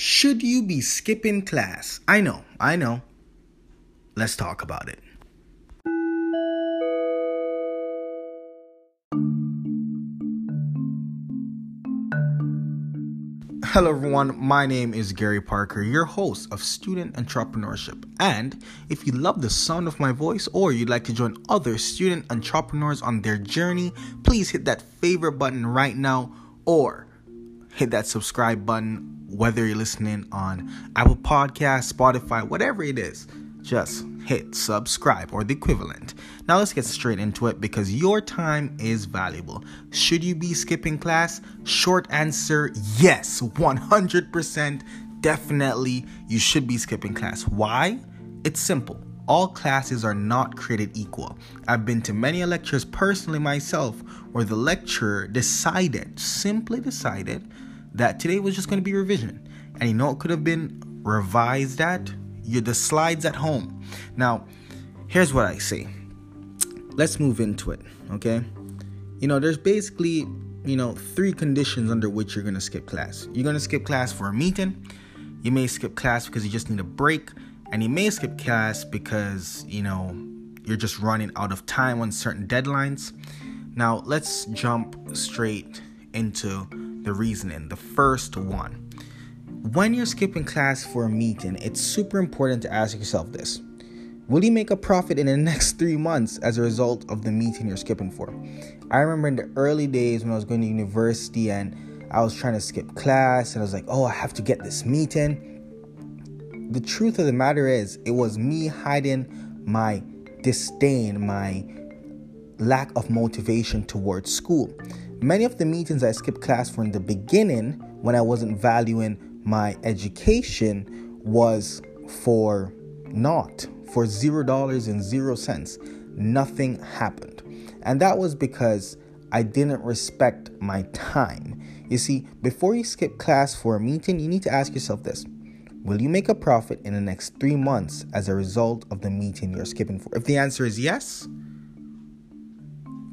Should you be skipping class? I know, I know. Let's talk about it. Hello, everyone. My name is Gary Parker, your host of Student Entrepreneurship. And if you love the sound of my voice or you'd like to join other student entrepreneurs on their journey, please hit that favorite button right now or hit that subscribe button, whether you're listening on Apple Podcasts, Spotify, whatever it is. Just hit subscribe or the equivalent. Now let's get straight into it because your time is valuable. Should you be skipping class? Short answer yes, 100%. Definitely, you should be skipping class. Why? It's simple. All classes are not created equal. I've been to many lectures personally myself where the lecturer decided, simply decided, that today was just going to be revision. And you know it could have been revised at? You're the slides at home. Now, here's what I say. Let's move into it, okay? You know, there's basically, you know, three conditions under which you're going to skip class. You're going to skip class for a meeting. You may skip class because you just need a break, and you may skip class because, you know, you're just running out of time on certain deadlines. Now, let's jump straight into the reasoning. The first one when you're skipping class for a meeting, it's super important to ask yourself this Will you make a profit in the next three months as a result of the meeting you're skipping for? I remember in the early days when I was going to university and I was trying to skip class and I was like, oh, I have to get this meeting. The truth of the matter is, it was me hiding my disdain, my lack of motivation towards school. Many of the meetings I skipped class for in the beginning, when I wasn't valuing my education, was for naught, for zero dollars and zero cents. Nothing happened. And that was because I didn't respect my time. You see, before you skip class for a meeting, you need to ask yourself this Will you make a profit in the next three months as a result of the meeting you're skipping for? If the answer is yes,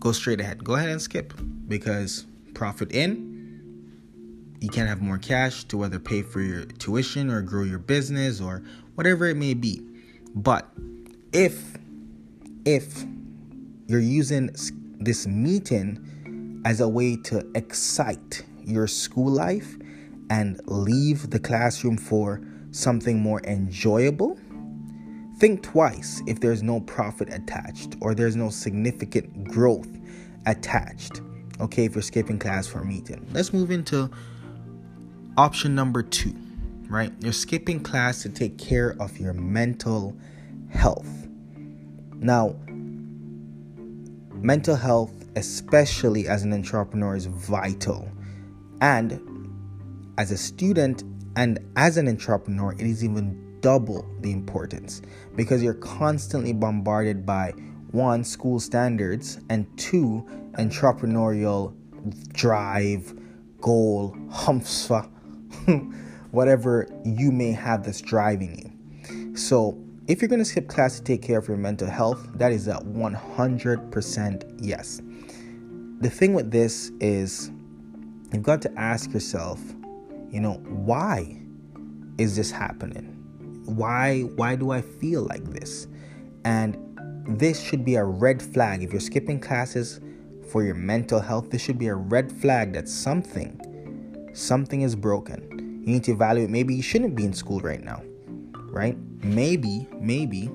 go straight ahead. Go ahead and skip because profit in, you can have more cash to whether pay for your tuition or grow your business or whatever it may be. But if if you're using this meeting as a way to excite your school life and leave the classroom for something more enjoyable, think twice if there's no profit attached or there's no significant growth attached. Okay, if you're skipping class for a meeting. Let's move into option number two, right? You're skipping class to take care of your mental health. Now, mental health, especially as an entrepreneur, is vital. And as a student and as an entrepreneur, it is even double the importance because you're constantly bombarded by one, school standards, and two, entrepreneurial drive, goal, humpsfa, whatever you may have that's driving you. So, if you're going to skip class to take care of your mental health, that is a 100% yes. The thing with this is you've got to ask yourself, you know, why is this happening? Why why do I feel like this? And this should be a red flag if you're skipping classes for your mental health. This should be a red flag that something something is broken. You need to evaluate maybe you shouldn't be in school right now. Right? Maybe maybe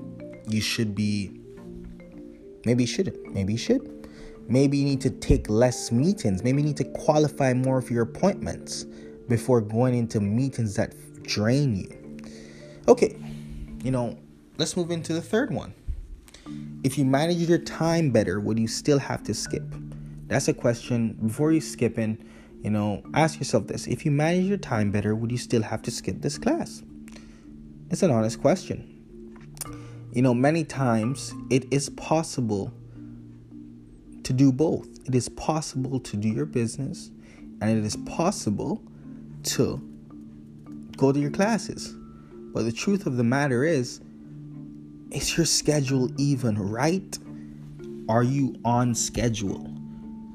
you should be maybe you shouldn't. Maybe you should. Maybe you need to take less meetings. Maybe you need to qualify more of your appointments before going into meetings that drain you. Okay, you know, let's move into the third one. If you manage your time better, would you still have to skip? That's a question before you skipping. You know, ask yourself this: If you manage your time better, would you still have to skip this class? It's an honest question. You know, many times it is possible to do both. It is possible to do your business, and it is possible to go to your classes. But the truth of the matter is, is your schedule even right? Are you on schedule?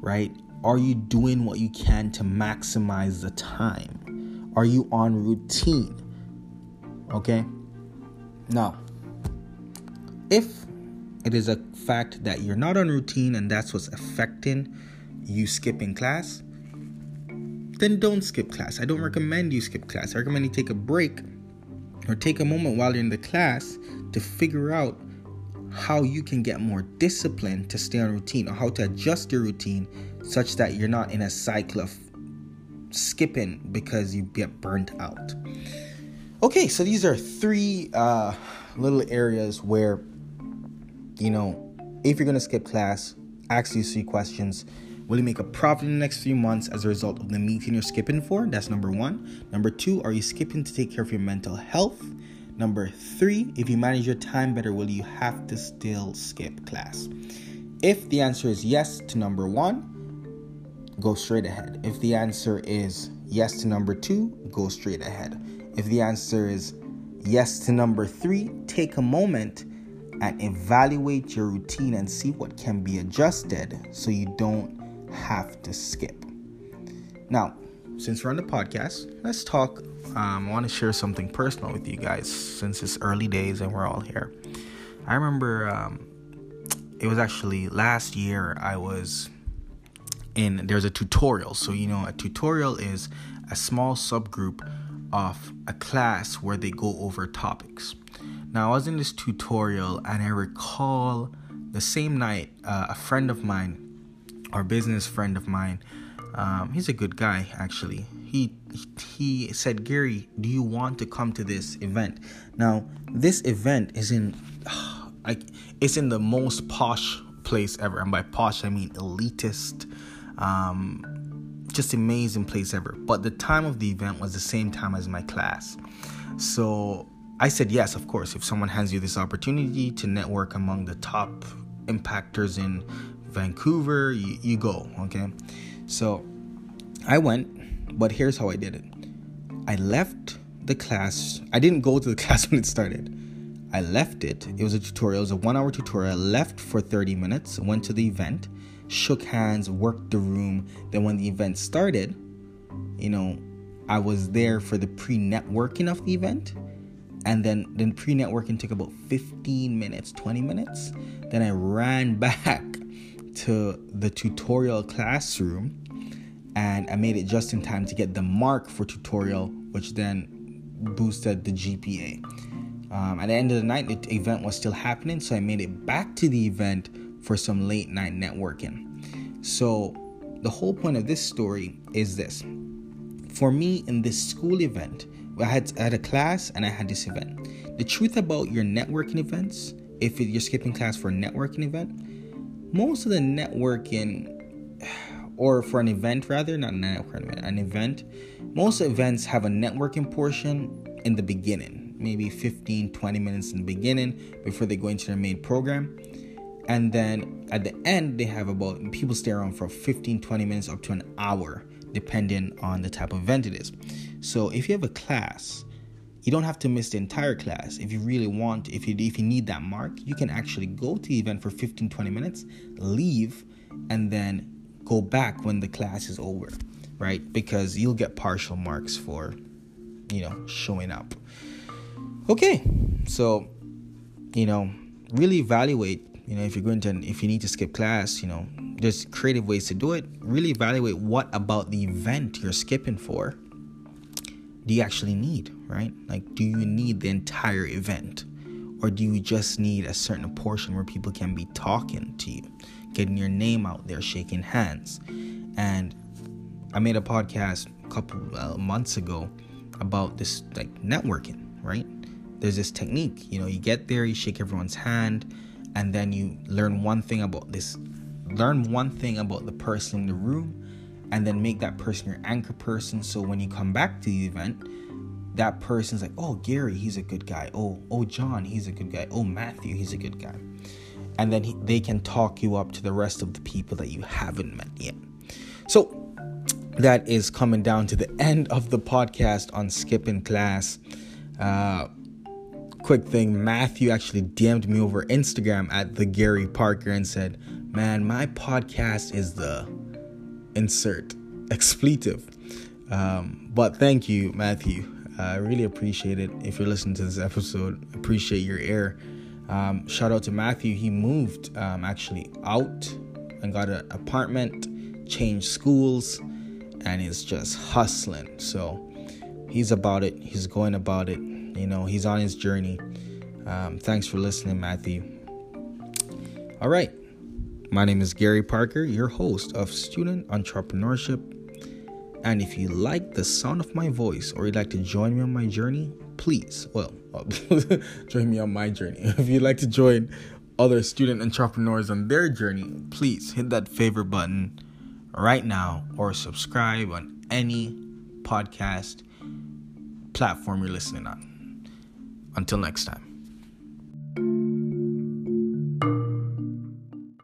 Right? Are you doing what you can to maximize the time? Are you on routine? Okay? Now, if it is a fact that you're not on routine and that's what's affecting you skipping class, then don't skip class. I don't recommend you skip class. I recommend you take a break or take a moment while you're in the class to figure out how you can get more discipline to stay on routine or how to adjust your routine such that you're not in a cycle of skipping because you get burnt out. Okay, so these are three uh, little areas where, you know, if you're going to skip class, ask these three questions. Will you make a profit in the next few months as a result of the meeting you're skipping for? That's number one. Number two, are you skipping to take care of your mental health? Number three, if you manage your time better, will you have to still skip class? If the answer is yes to number one, go straight ahead. If the answer is yes to number two, go straight ahead. If the answer is yes to number three, take a moment and evaluate your routine and see what can be adjusted so you don't have to skip. Now, since we're on the podcast, let's talk um, I want to share something personal with you guys since it's early days and we're all here. I remember um, it was actually last year I was in, there's a tutorial. So, you know, a tutorial is a small subgroup of a class where they go over topics. Now, I was in this tutorial and I recall the same night, uh, a friend of mine, or business friend of mine, um, he's a good guy actually he he said, Gary, do you want to come to this event? Now, this event is in like it's in the most posh place ever, and by posh I mean elitist, um, just amazing place ever. But the time of the event was the same time as my class, so I said yes, of course. If someone hands you this opportunity to network among the top impactors in Vancouver, you, you go, okay? So I went but here's how I did it I left the class. I didn't go to the class when it started. I left it. It was a tutorial, it was a one hour tutorial. I left for 30 minutes, went to the event, shook hands, worked the room. Then, when the event started, you know, I was there for the pre networking of the event. And then, then pre networking took about 15 minutes, 20 minutes. Then I ran back to the tutorial classroom and I made it just in time to get the mark for tutorial, which then boosted the GPA. Um, at the end of the night, the event was still happening, so I made it back to the event for some late night networking. So, the whole point of this story is this for me, in this school event, I had, I had a class and I had this event. The truth about your networking events, if you're skipping class for a networking event, most of the networking or for an event rather, not an event, an event. Most events have a networking portion in the beginning, maybe 15, 20 minutes in the beginning before they go into their main program. And then at the end, they have about people stay around for 15, 20 minutes up to an hour, depending on the type of event it is. So if you have a class, you don't have to miss the entire class. If you really want, if you if you need that mark, you can actually go to the event for 15, 20 minutes, leave, and then go back when the class is over, right? Because you'll get partial marks for, you know, showing up. Okay, so, you know, really evaluate, you know, if you're going to, if you need to skip class, you know, there's creative ways to do it. Really evaluate what about the event you're skipping for do you actually need, right? Like, do you need the entire event? Or do you just need a certain portion where people can be talking to you? getting your name out there, shaking hands. And I made a podcast a couple uh, months ago about this like networking, right? There's this technique, you know, you get there, you shake everyone's hand, and then you learn one thing about this, learn one thing about the person in the room, and then make that person your anchor person. So when you come back to the event, that person's like, oh, Gary, he's a good guy. Oh, oh, John, he's a good guy. Oh, Matthew, he's a good guy and then he, they can talk you up to the rest of the people that you haven't met yet. So that is coming down to the end of the podcast on skipping class. Uh, quick thing Matthew actually DM'd me over Instagram at the Gary Parker and said, Man, my podcast is the insert expletive. Um, but thank you, Matthew. I really appreciate it. If you're listening to this episode, appreciate your ear. Um, shout out to Matthew. He moved um, actually out and got an apartment, changed schools, and he's just hustling. So he's about it. He's going about it. You know, he's on his journey. Um, thanks for listening, Matthew. All right. My name is Gary Parker, your host of Student Entrepreneurship. And if you like the sound of my voice or you'd like to join me on my journey, please, well, join me on my journey. If you'd like to join other student entrepreneurs on their journey, please hit that favorite button right now or subscribe on any podcast platform you're listening on. Until next time.